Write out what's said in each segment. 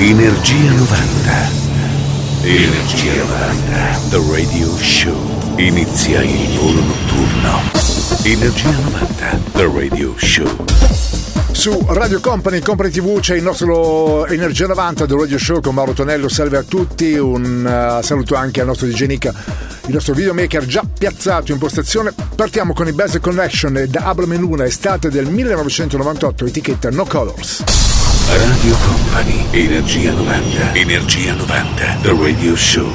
Energia 90. Energia 90. The Radio Show. Inizia il volo notturno. Energia 90. The Radio Show. Su Radio Company, Company TV c'è il nostro Energia 90 del Radio Show con Mauro Tonello, salve a tutti, un uh, saluto anche al nostro DJ Nick, il nostro videomaker già piazzato in postazione. Partiamo con i Basic Connection da Abra Luna, estate del 1998, etichetta No Colors. Radio Company, Energia 90, Energia 90, The Radio Show.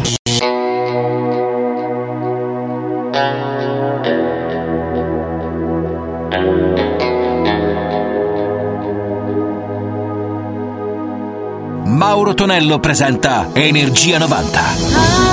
Mauro Tonello presenta Energia 90.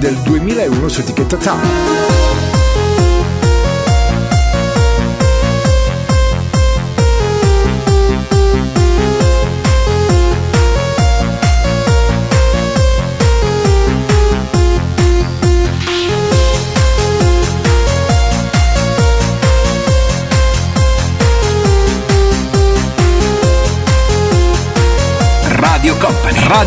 Del 2001 su etichetta Time.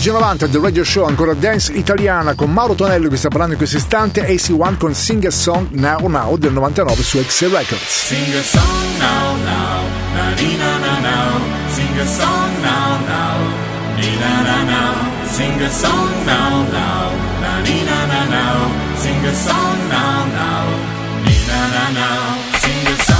13.90 del Radio Show ancora dance italiana con Mauro Tonello che sta parlando in questo istante AC1 con Sing a Song Now Now del 99 su XC Records. Sing a song now now na ni na na now. Sing a song now now ni na na now. Sing a song now now na ni na na now. Sing a song now now ni na na now. Sing a song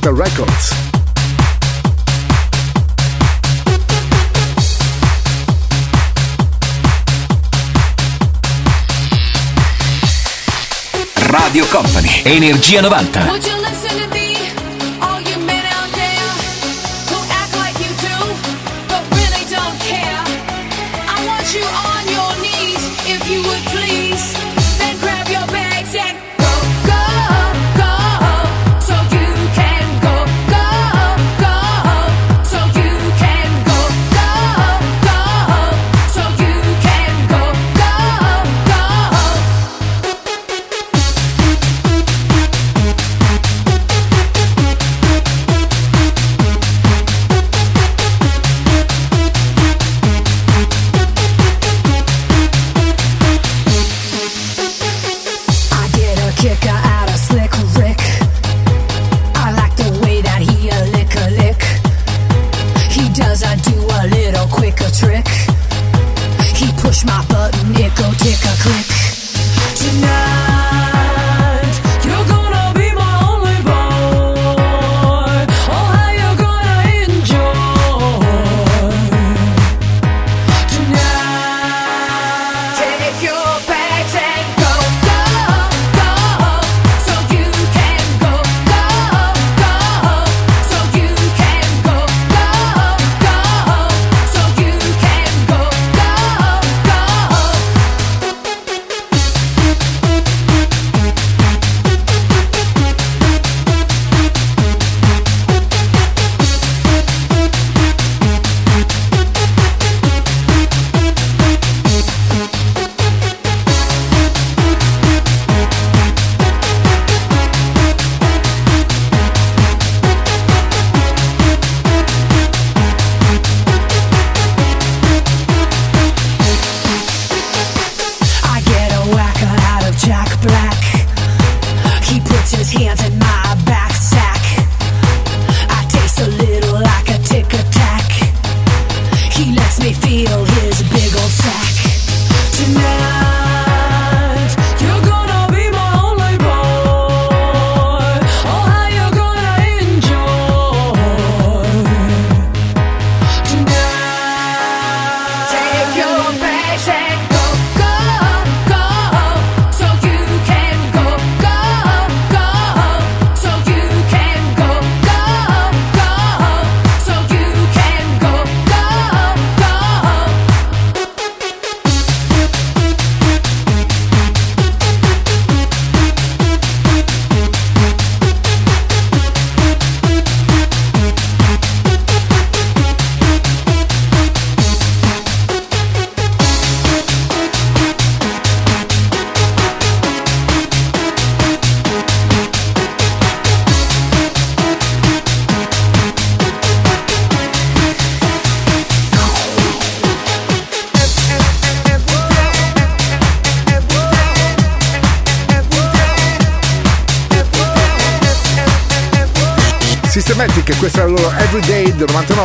Digital Records. Radio Company, Energia 90.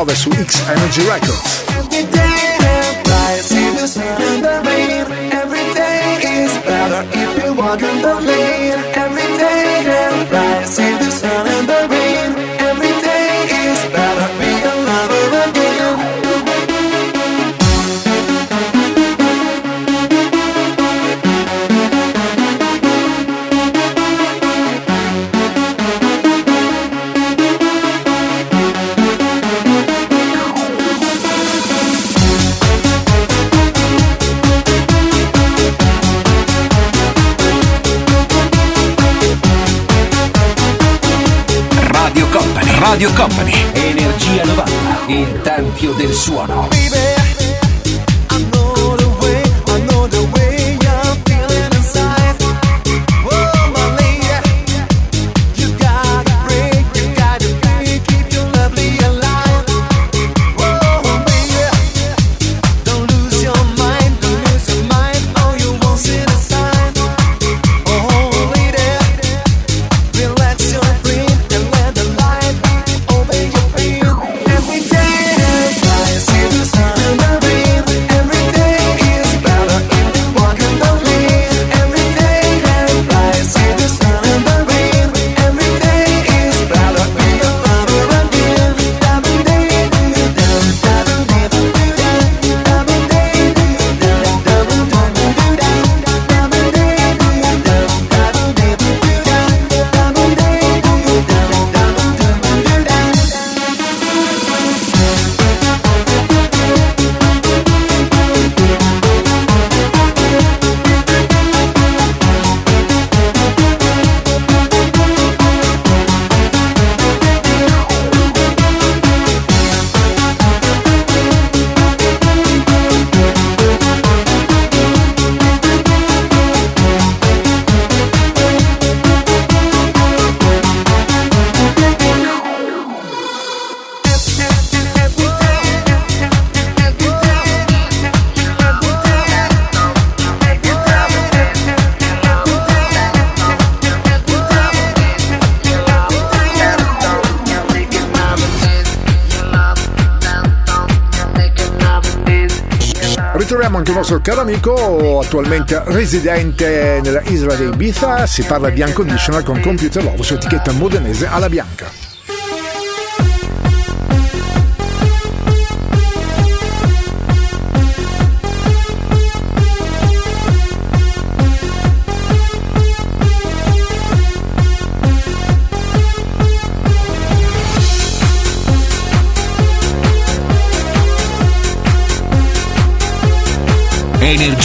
this week's Energy Record. caro amico attualmente residente nella isola di Ibiza, si parla di Unconditional con Computer Love su etichetta modenese alla bianca.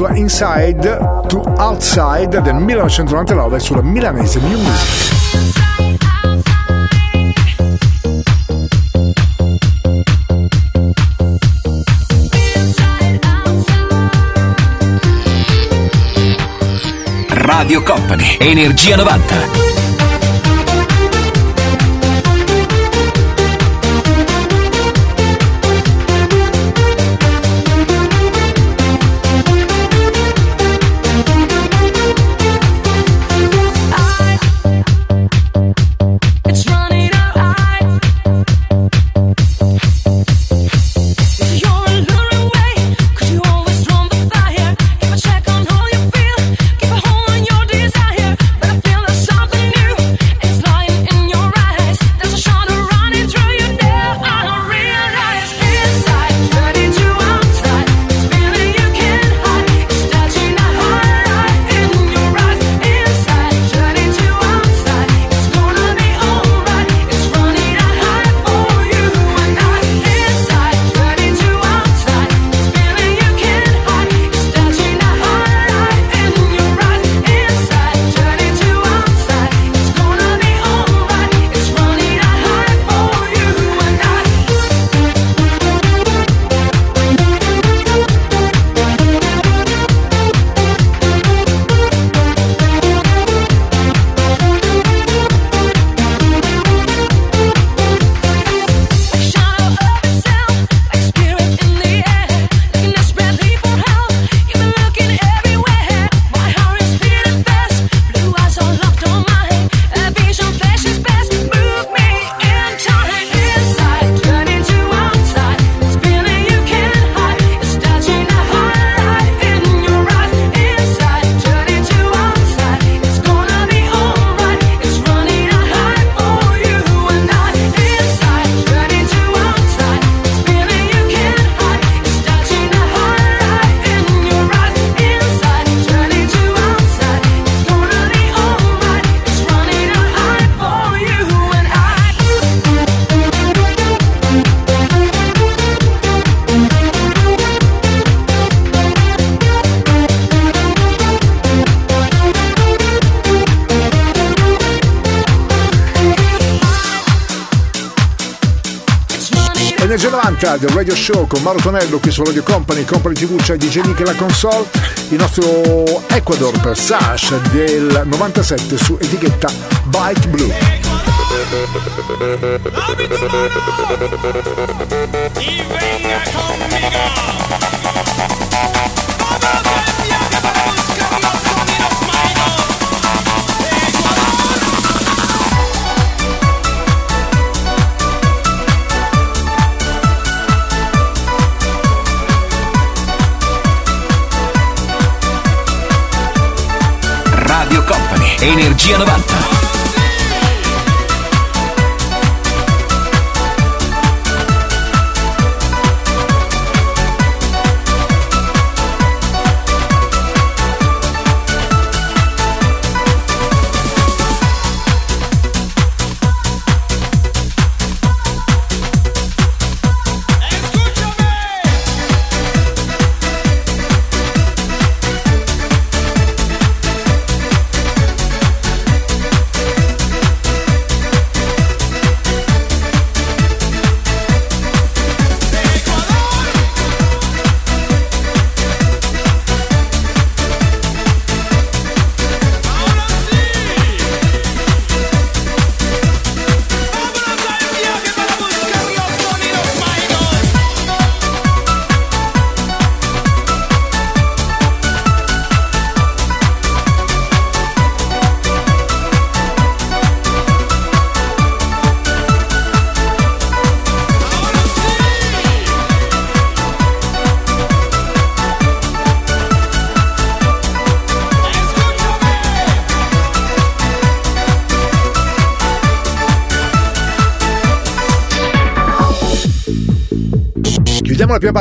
sua Inside to Outside del 1999 sulla milanese New Music. Radio Company, Energia 90. Show con Mauro Tonello qui su Radio Company, Company TV c'è DJ Nick e la console, il nostro Ecuador per Sash del 97 su etichetta Byte Blue. Conmigo. Energia 90.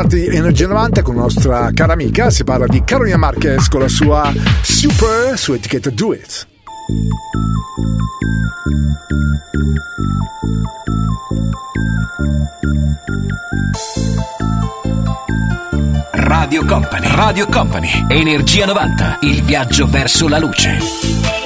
Di Energia 90 con la nostra cara amica, si parla di Carolina Marquez con la sua Super su etichetta Do It. Radio Company, Radio Company, Energia 90, il viaggio verso la luce.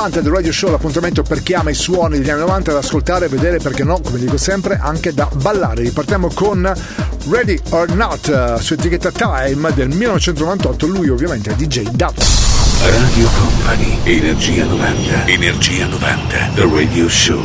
90 del Radio Show, l'appuntamento per chi ama i suoni degli anni 90 da ascoltare, vedere, perché no, come dico sempre, anche da ballare. Ripartiamo con Ready or Not eh, su etichetta Time del 1998, lui ovviamente è DJ Dato. Radio Company, Energia 90, Energia 90, The Radio Show.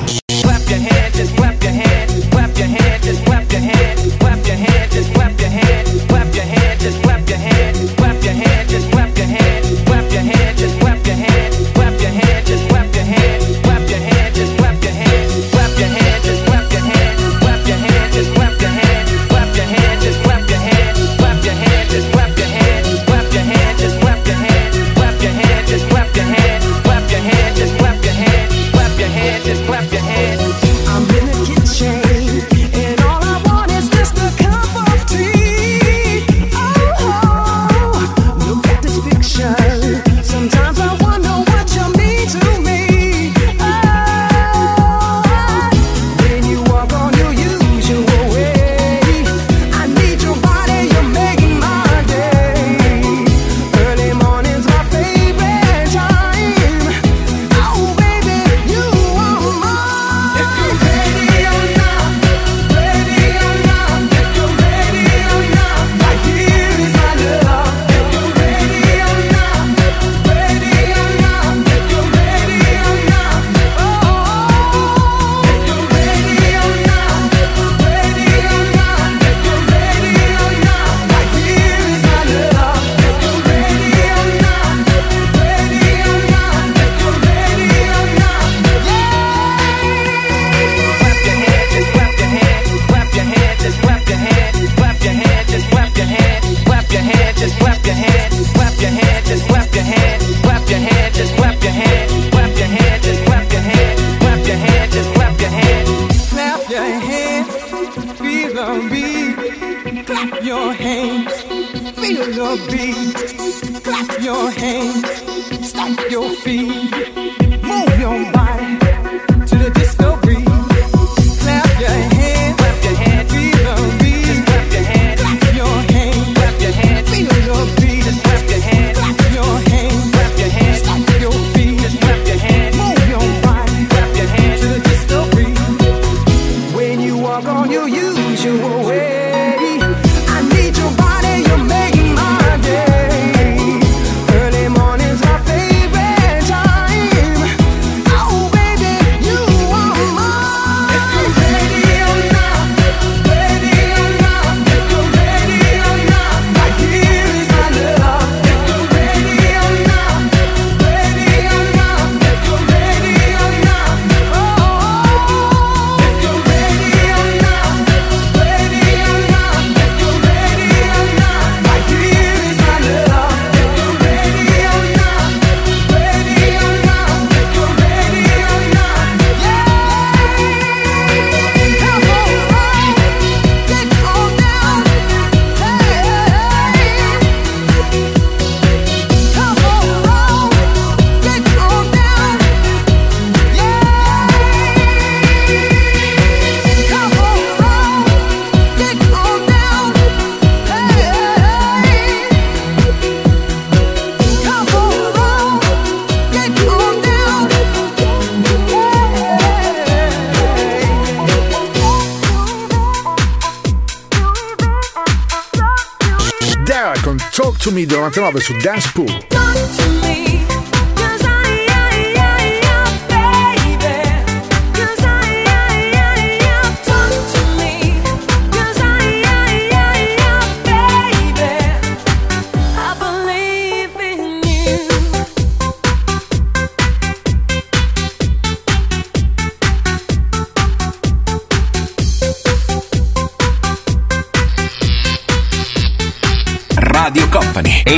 Através o Dance Pool.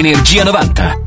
Energia 90.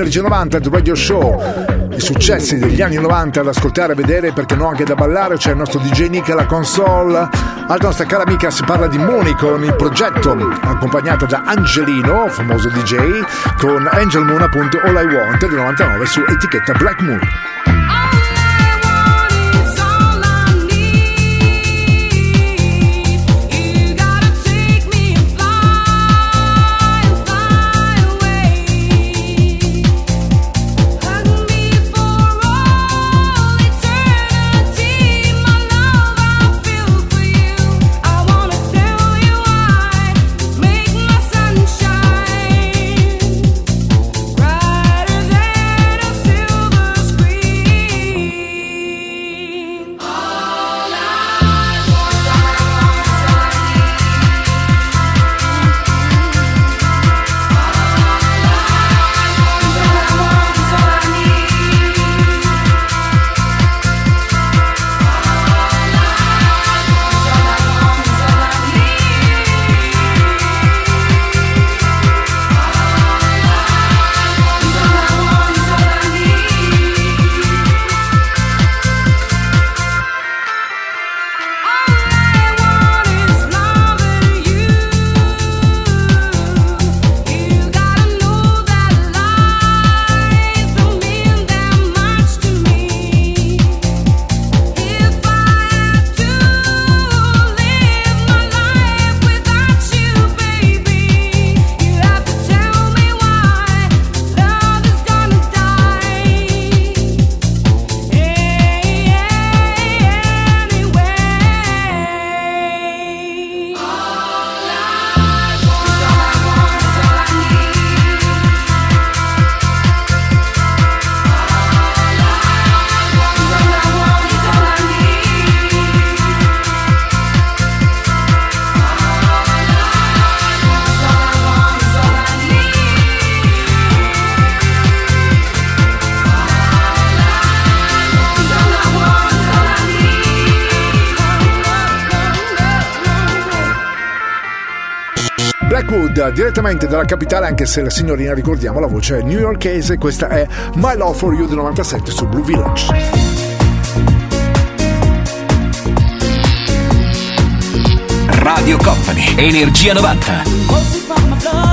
Energy 90 The Radio Show. I successi degli anni 90 ad ascoltare, e vedere perché no anche da ballare. C'è il nostro DJ Nick alla console. Alla nostra cara amica si parla di Moni con il progetto accompagnata da Angelino, famoso DJ, con Angel Moon appunto All I Want del 99 su etichetta Black Moon. direttamente dalla capitale, anche se la signorina ricordiamo la voce è newyorkese, questa è My Love for You del 97 su Blue Village. Radio Company, Energia 90.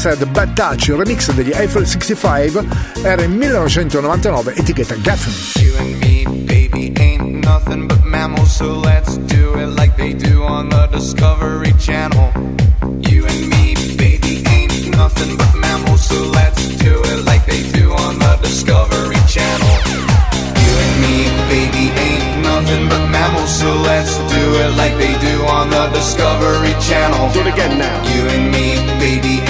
Questa è The Bad Touch, il remix degli Eiffel 65, era in 1999, etichetta Gaffen. You and me, baby, ain't nothing but mammals, so let's do it like they do on the Discovery Channel. You and me, baby, ain't nothing but mammals, so let's do it like they do on the Discovery Channel. You and me, baby, ain't nothing but mammals, so let's do it like they do on the Discovery Channel. Do it again now. You and me, baby,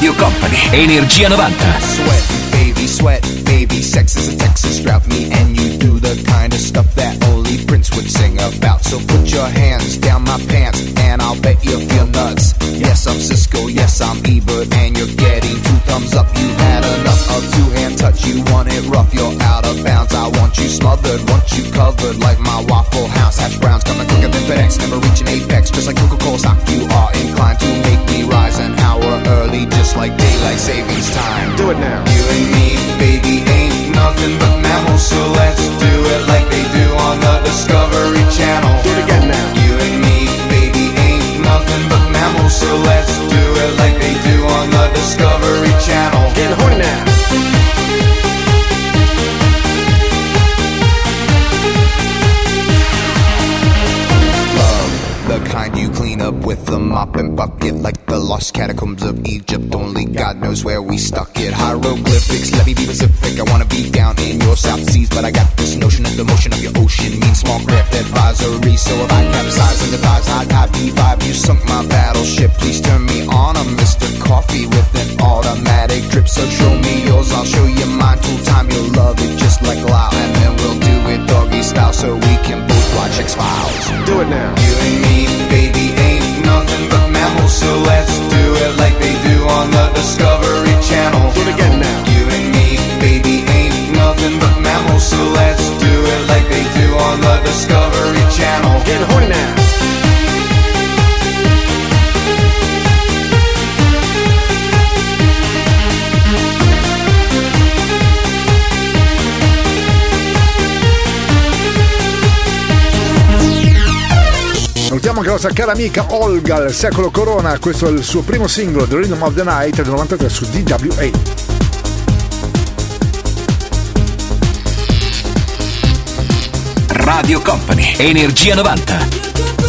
Radio Company, Energia 90. Sweat, baby, sweat, baby. Sex is a Texas drought. Me and you do the kind of stuff that only Prince would sing about. So put your hands down my pants, and I'll bet you'll feel nuts. Yes, I'm Cisco. Yes, I'm Ebert, and you're getting two thumbs up. You had enough of two hand touch. You want it rough. You're out of bounds. I want you smothered, want you covered like my Waffle House hash browns. Coming quicker than FedEx, never reaching apex. Just like Coca-Cola stock, you are like savings time. Do it now. You and me, baby, ain't nothing but mammals, so let's do it like they do on the Discovery lost catacombs of Egypt. Only God knows where we stuck it. Hieroglyphics, let me be specific. I wanna be down in your South Seas, but I got this notion of the motion of your ocean means small craft advisory. So if I capsize the dives, high tide V5, you sunk my battleship. Please turn me on, I'm Mr. Coffee with an automatic drip. So show me yours, I'll show you mine. Tool time, you'll love it just like Lao, and then we'll do it doggy style so we can both watch X Files. Do it now. Salutiamo anche la nostra cara amica Olga, il secolo Corona, questo è il suo primo singolo, The Rhythm of the Night, del 93 su DWA. Radio Company, Energia 90.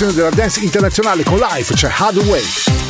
Pezzo della dance internazionale con Life, c'è Hathaway.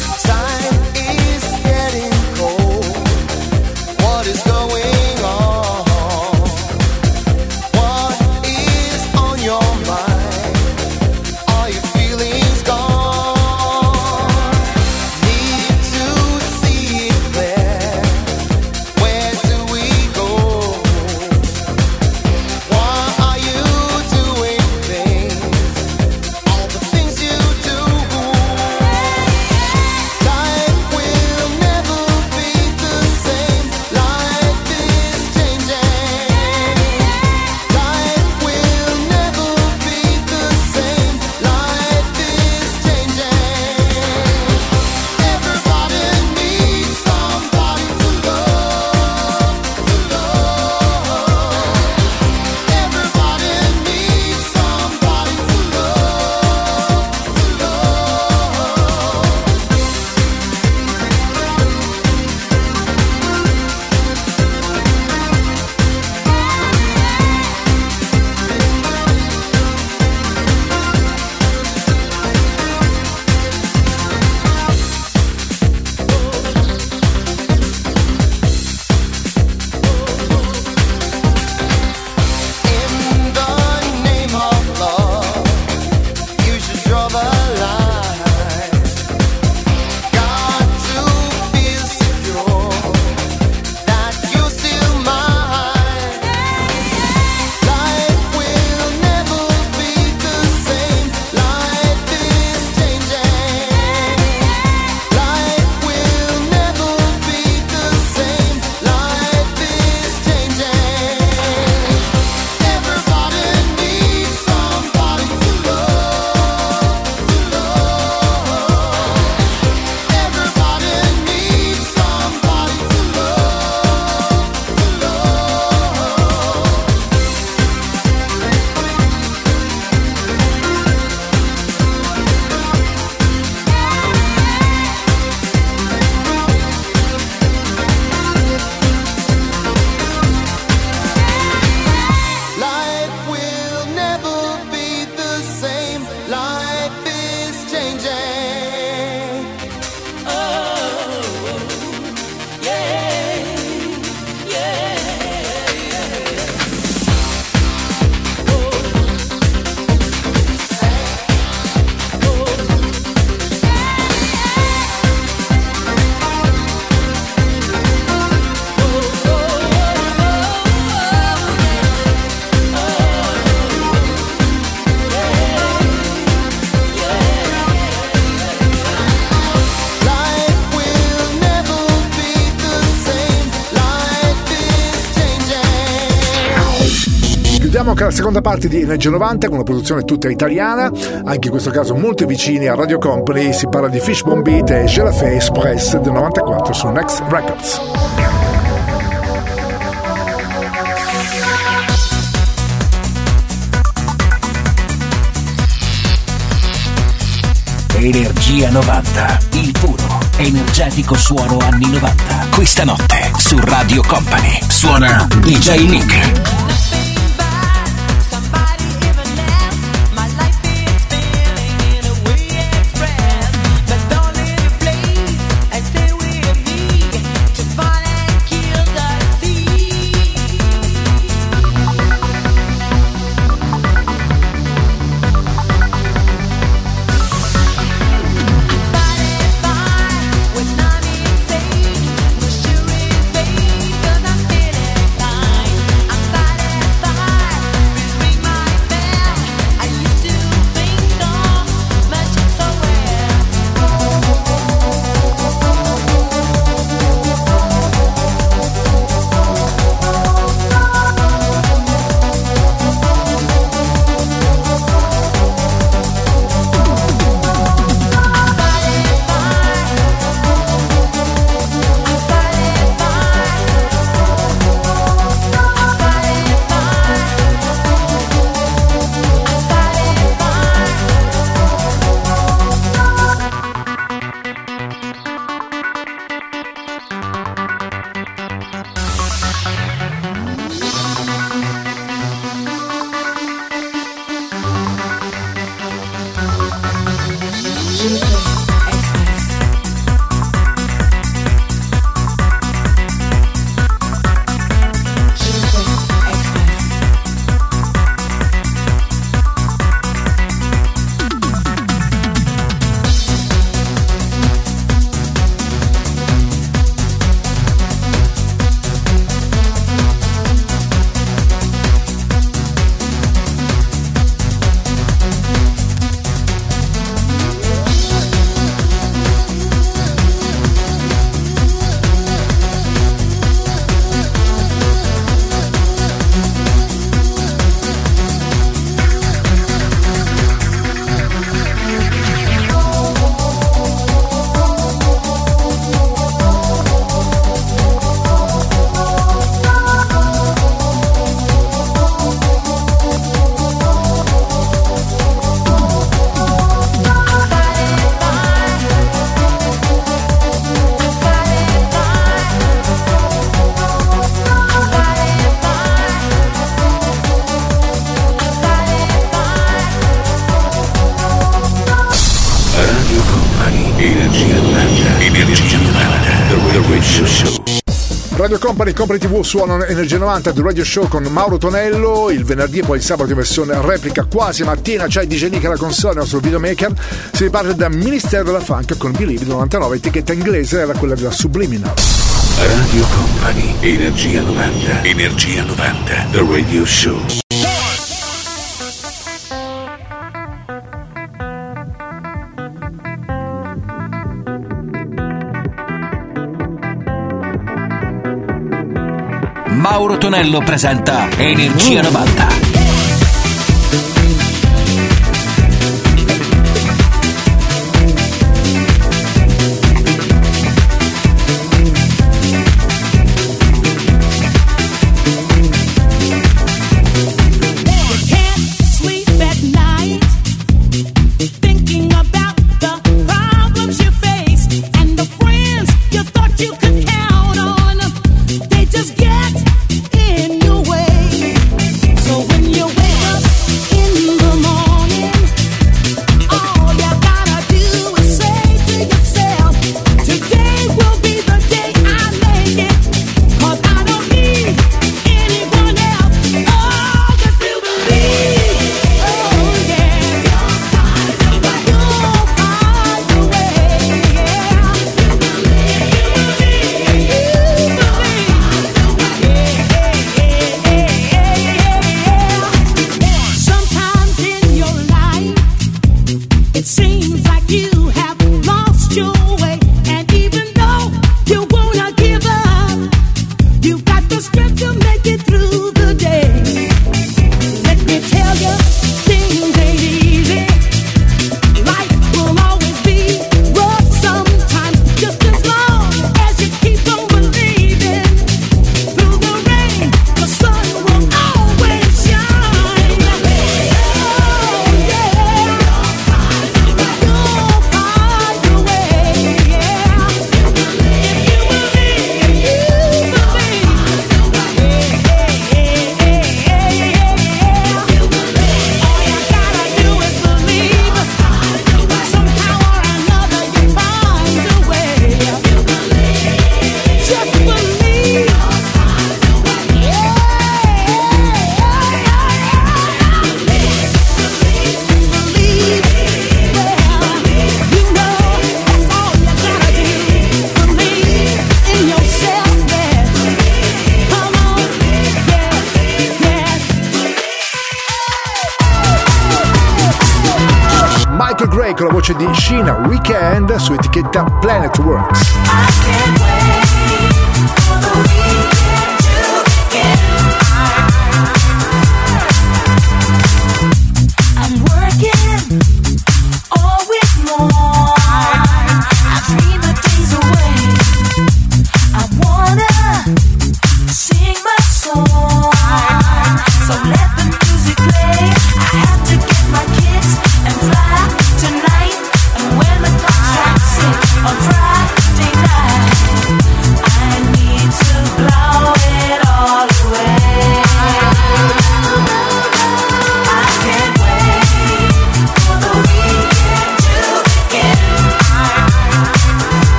La seconda parte di Energia 90 con una produzione tutta italiana, anche in questo caso molto vicini a Radio Company. Si parla di Fishbone Beat e Je la fais Express del 94 su Next Records. Energia 90, il puro, energetico suono anni 90. Questa notte su Radio Company suona DJ Nick. Company, Energia 90, Energia 90, The Radio Show. Radio Company, Company TV suonano Energia 90 The Radio Show con Mauro Tonello. Il venerdì e poi il sabato in versione replica quasi mattina c'è DJ Nick alla console il nostro videomaker. Si riparte da Ministero della Funk con Believe 99 etichetta inglese era quella della Subliminal Radio Company Energia 90 Energia 90 The Radio Show. Mauro Tonello presenta Energia 90.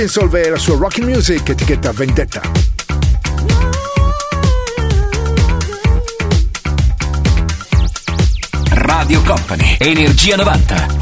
Martin Solve e la sua Rockin' Music, etichetta Vendetta. Radio Company, Energia 90.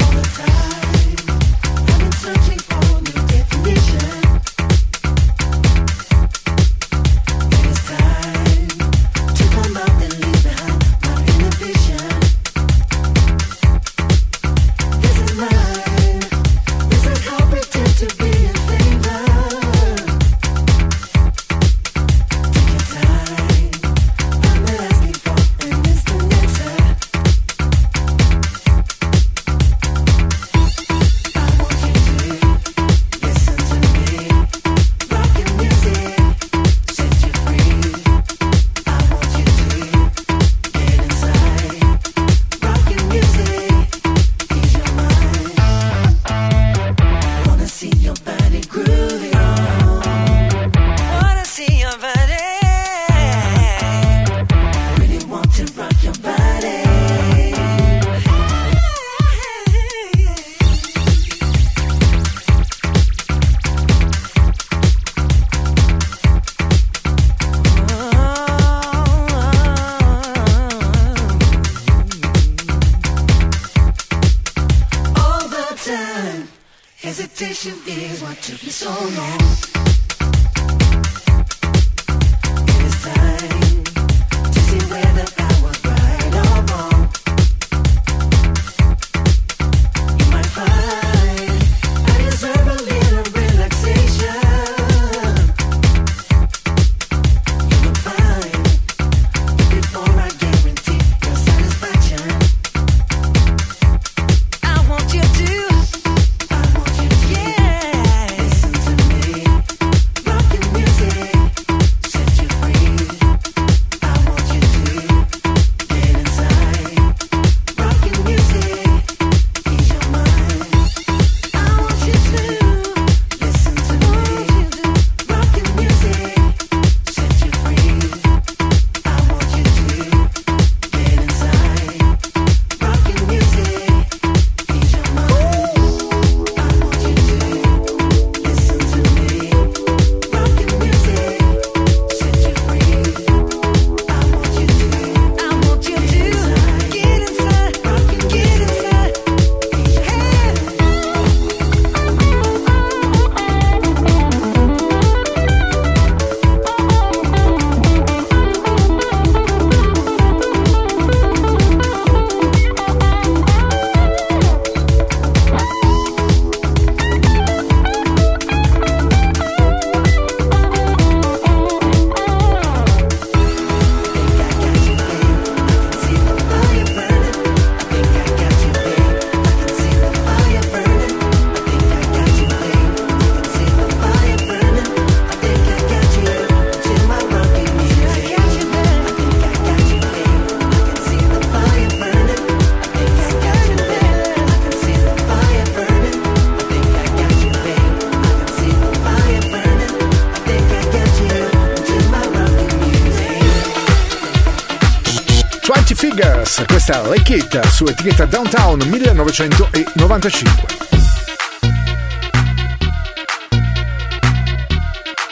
Kate su etichetta Downtown 1995.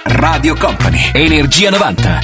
Radio Company, Energia 90.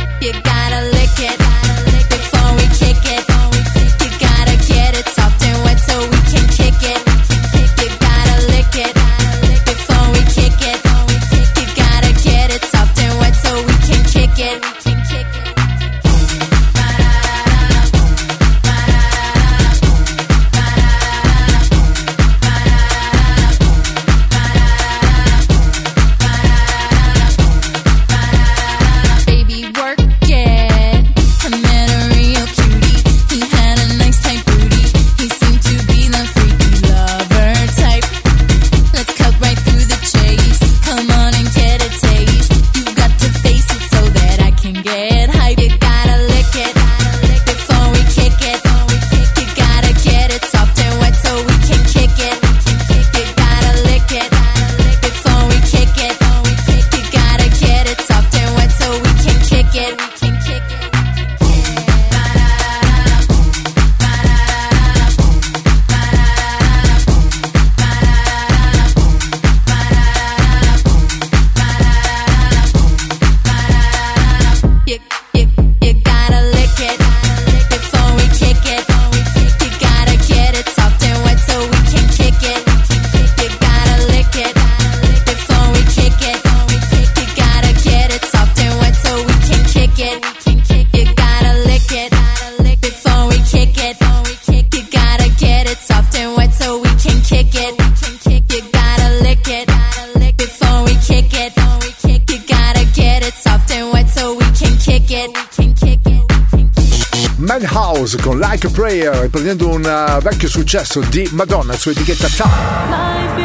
riprendendo un eh, vecchio successo di Madonna su etichetta Time.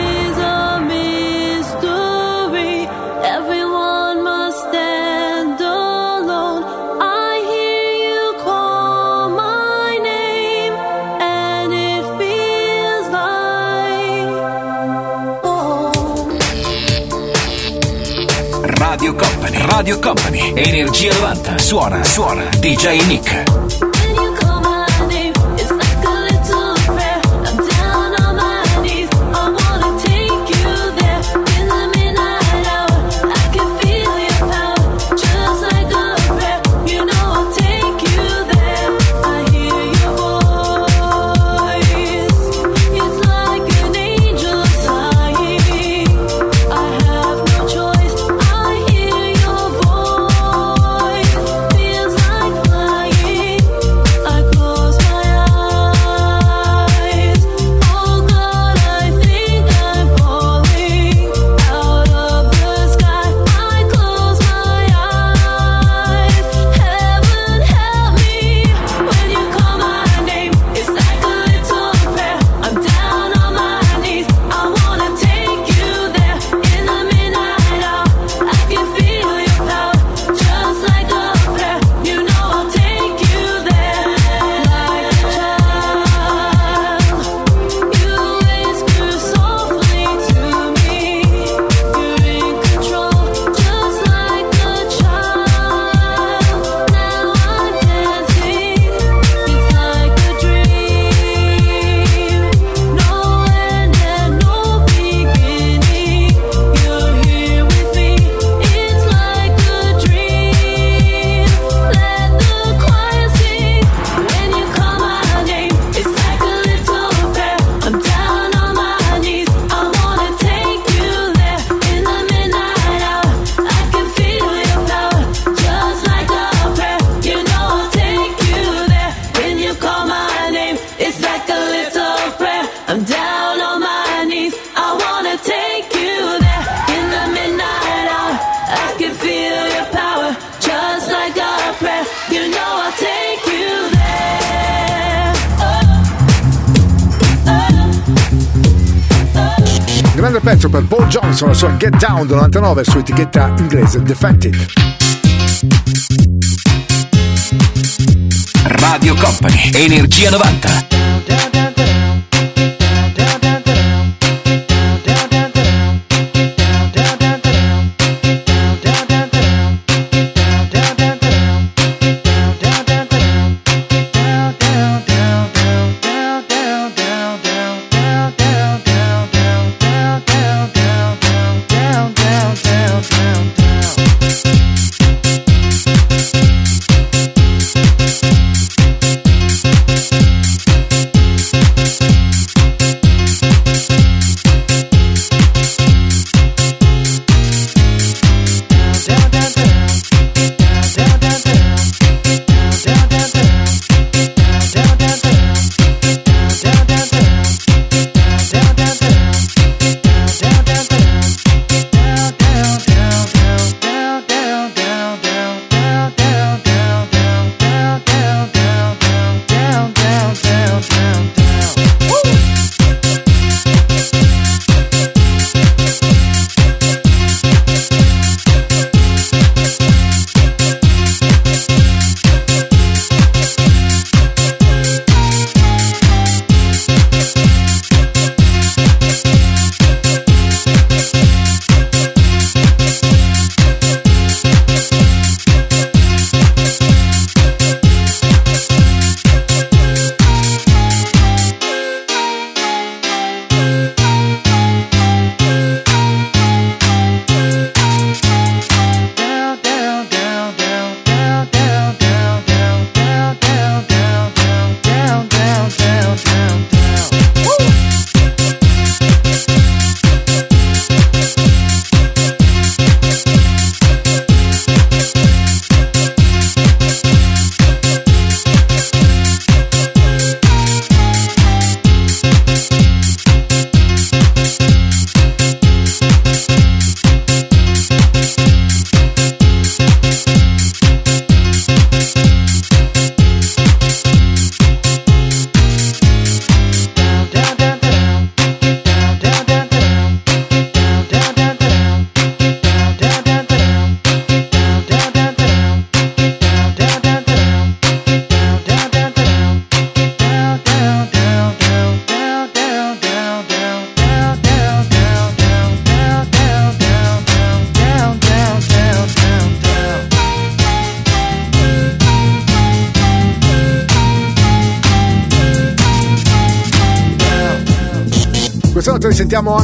Radio Company, Radio Company, Energia 90, suona, suona, DJ Nick. 1999 su etichetta inglese Defected. Radio Company, Energia 90.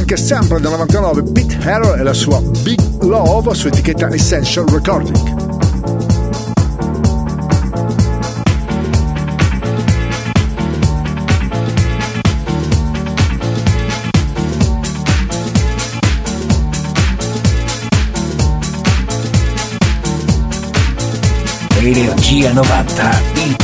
Anche sempre del 99 Pete Harrow e la sua Big Love su etichetta Essential Recording. Energia 90, il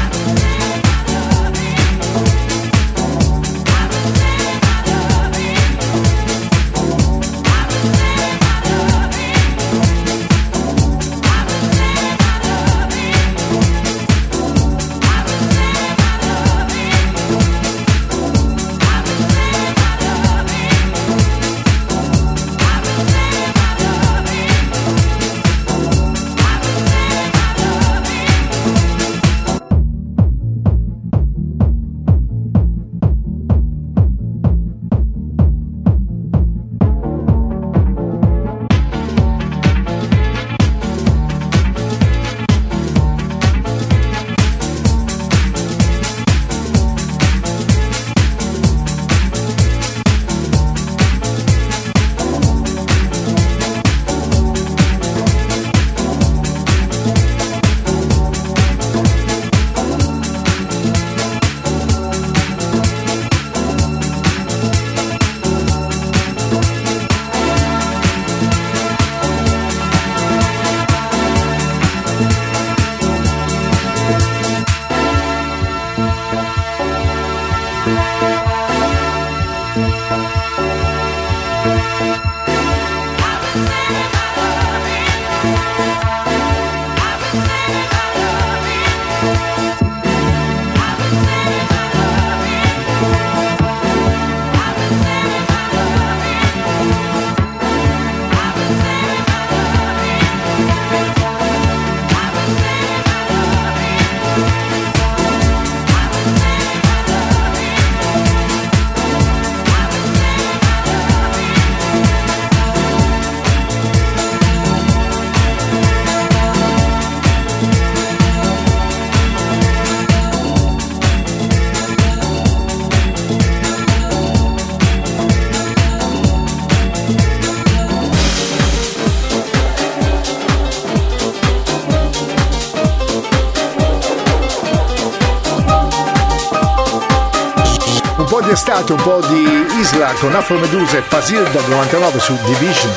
Un po' di estate, un po' di Isla con Afro Medusa e Pasil dal 99 su Division.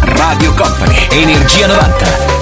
Radio Company, Energia 90.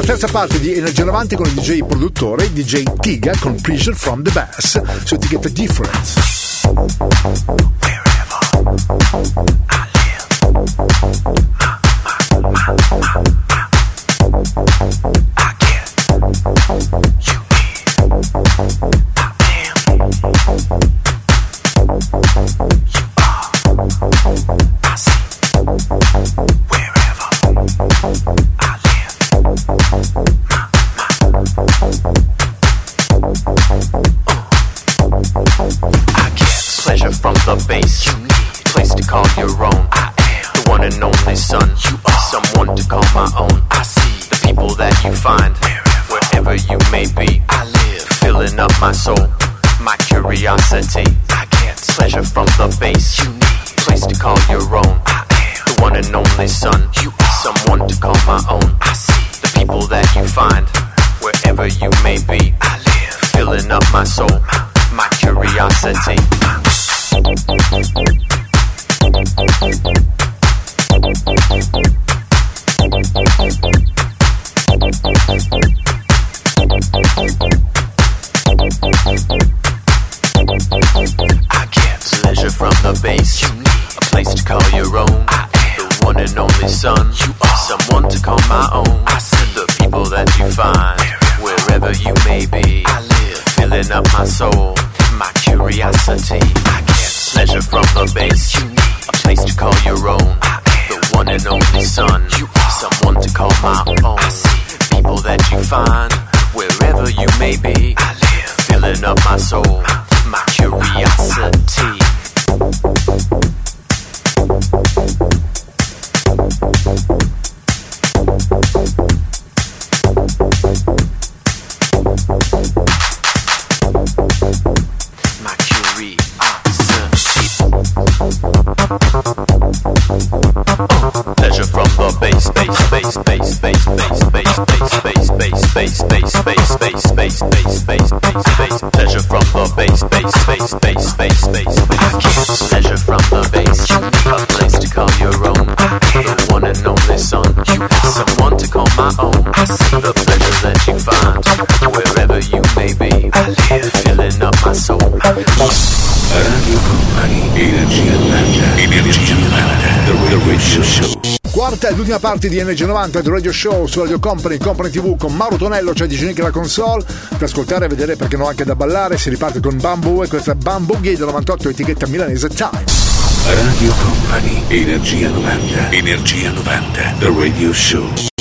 la terza parte di Energia 90 con il DJ produttore, DJ Tiga con Pleasure from the Bass su etichetta Difference. Wherever I live. ultima parte di NG90 del Radio Show su Radio Company, Company TV con Mauro Tonello, c'è cioè di Nick la console. Per ascoltare e vedere perché no anche da ballare, si riparte con Bamboo e questa Bamboo Gay del 98 etichetta milanese Time. Radio Company, Energia 90, Energia 90, The Radio Show.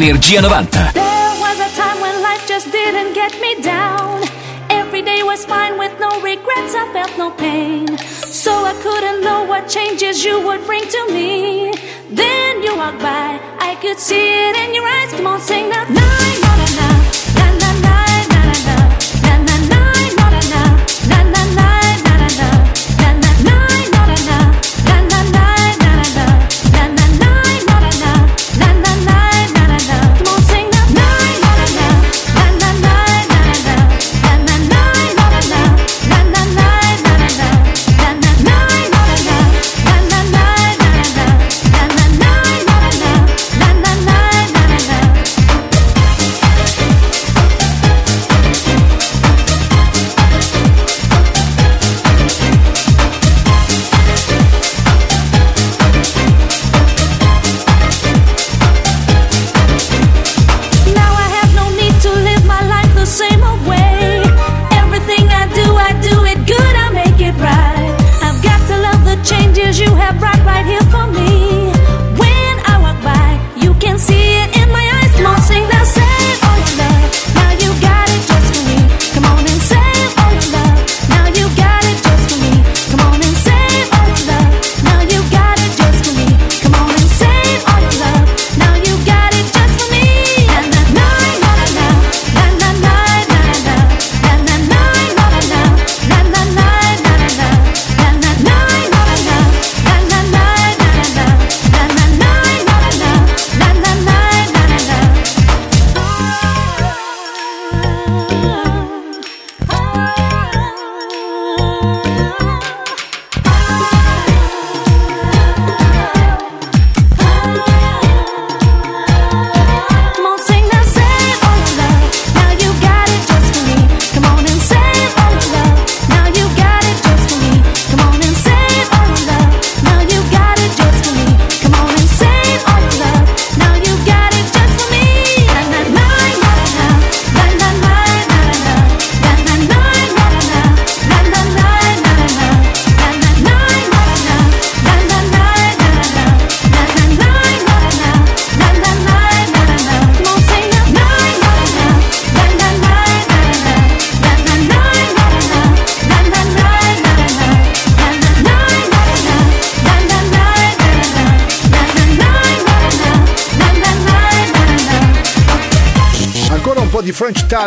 Energia 90.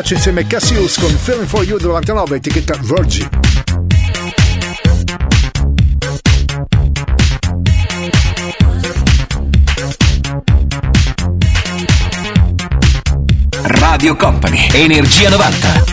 Fibonacci insieme a Cassius con Feeling for You 99 etichetta Virgin. Radio Company, Energia 90.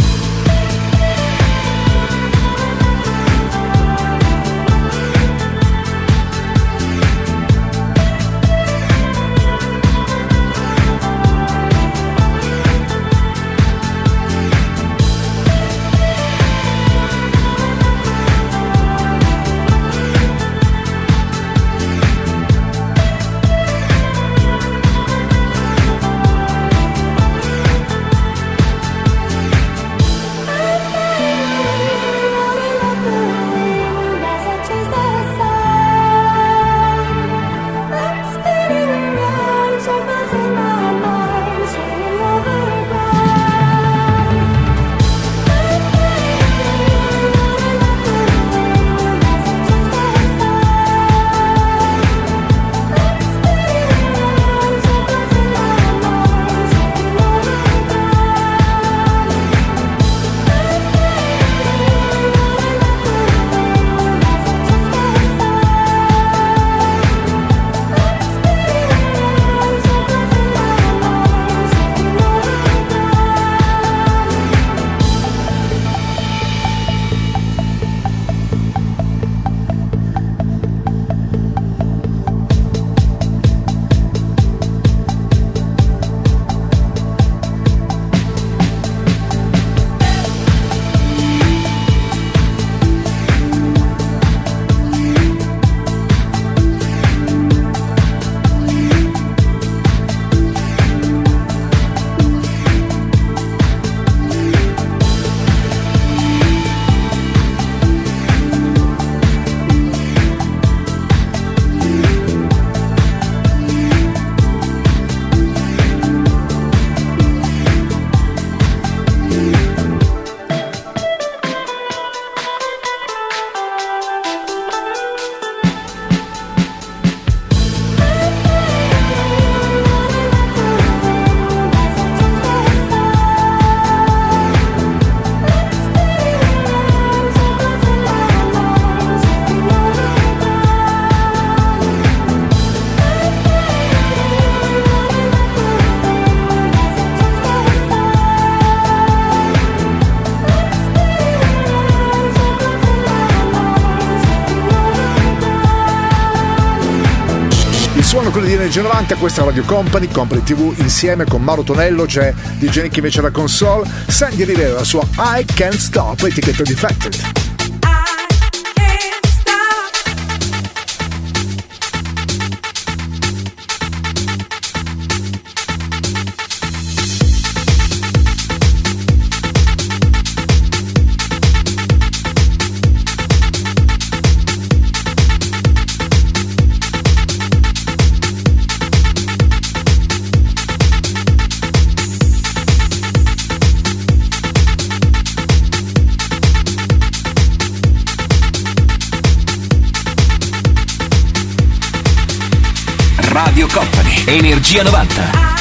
13.90, questa è Radio Company, Company TV insieme con Mauro Tonello, c'è DJ che invece la console, Sandy Rivera, la sua I Can't Stop, etichetta factory. Energia 90.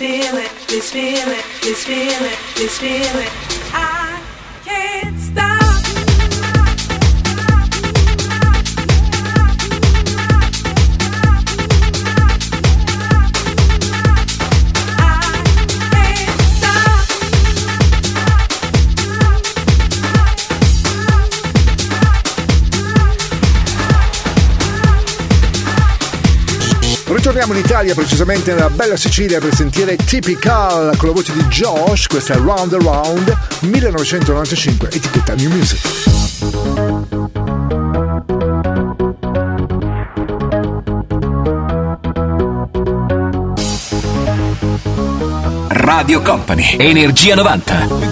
feeling, this feeling, this feeling, this feeling. I can't stop. Torniamo in Italia, precisamente nella bella Sicilia, per sentire Typical con la voce di Josh. Questa è Round Around 1995, etichetta New Music. Radio Company, Energia 90.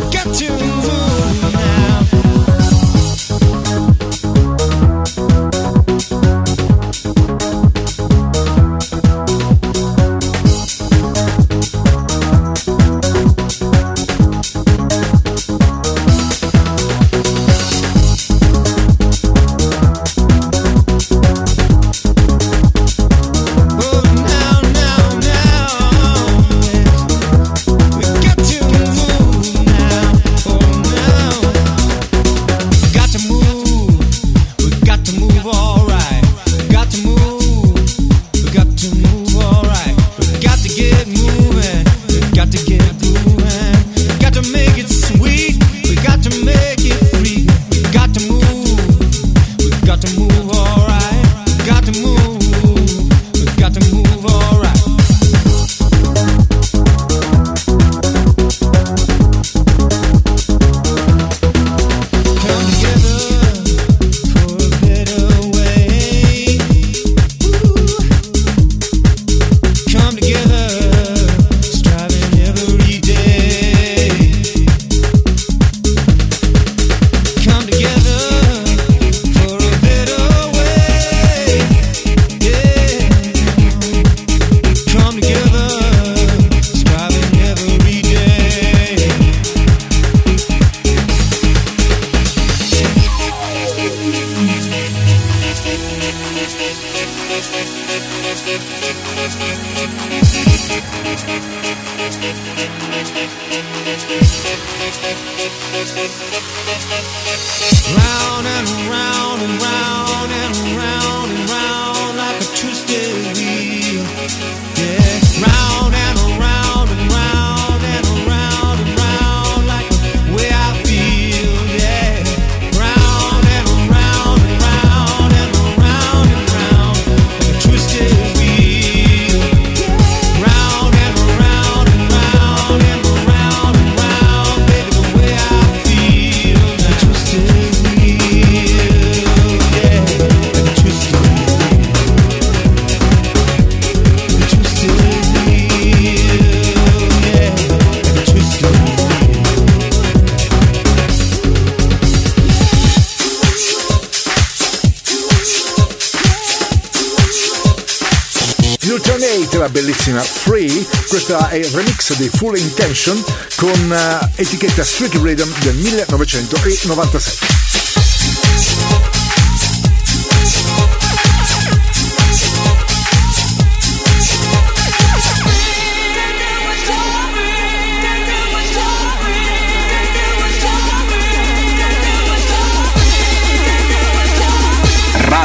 bellissima Free, questo è il remix di Full Intention con uh, etichetta Street Rhythm del 1997.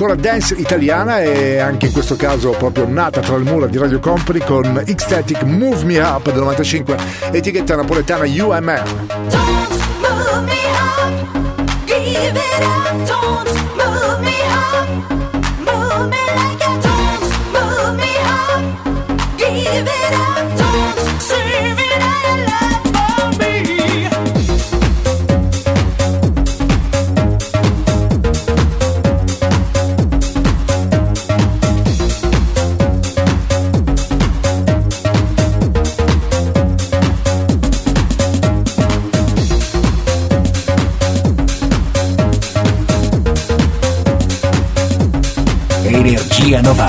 Ancora dance italiana e anche in questo caso proprio nata tra le mura di Radio Company con Ecstatic Move Me Up del 95, etichetta napoletana UMR.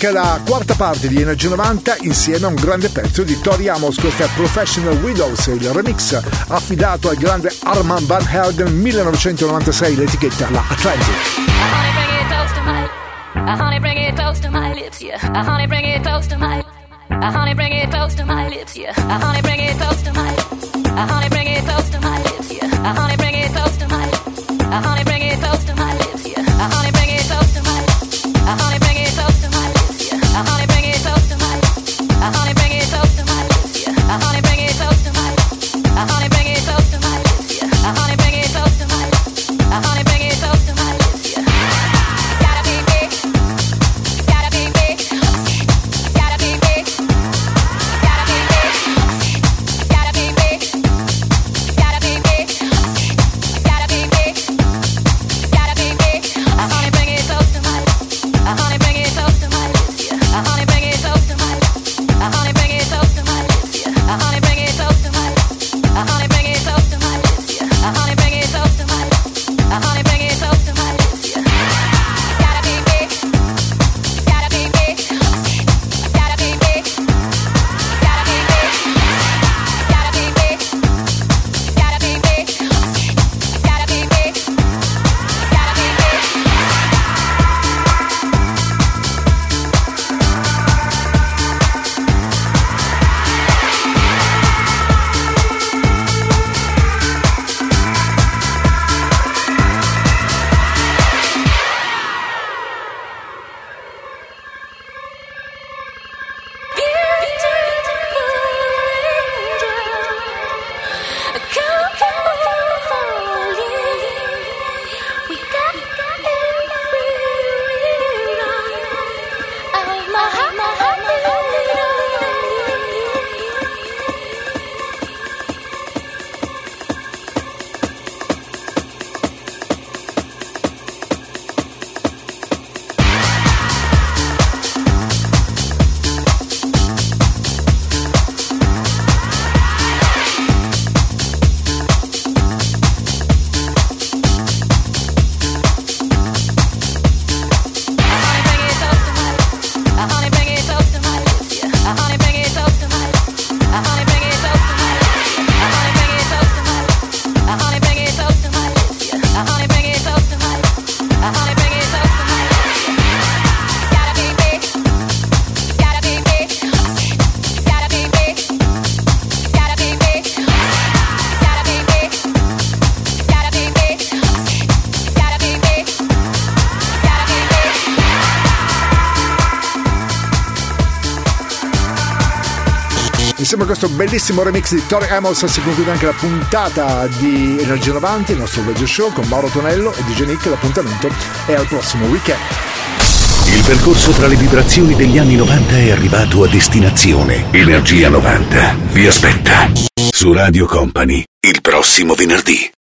Anche la quarta parte di Energia 90 insieme a un grande pezzo di Tori Amos, questa è Professional Widows, il remix affidato al grande Arman Van Helden 1996, l'etichetta la Atlantic. uh, honey, bring it close to my lips, yeah. Uh, honey, bring it close to my, lips. Uh, honey, A questo bellissimo remix di Tori Amos si conclude anche la puntata di Energia 90, il nostro radio show con Mauro Tonello e DJ Nick. L'appuntamento è al prossimo weekend. Il percorso tra le vibrazioni degli anni 90 è arrivato a destinazione. Energia 90 vi aspetta su Radio Company il prossimo venerdì.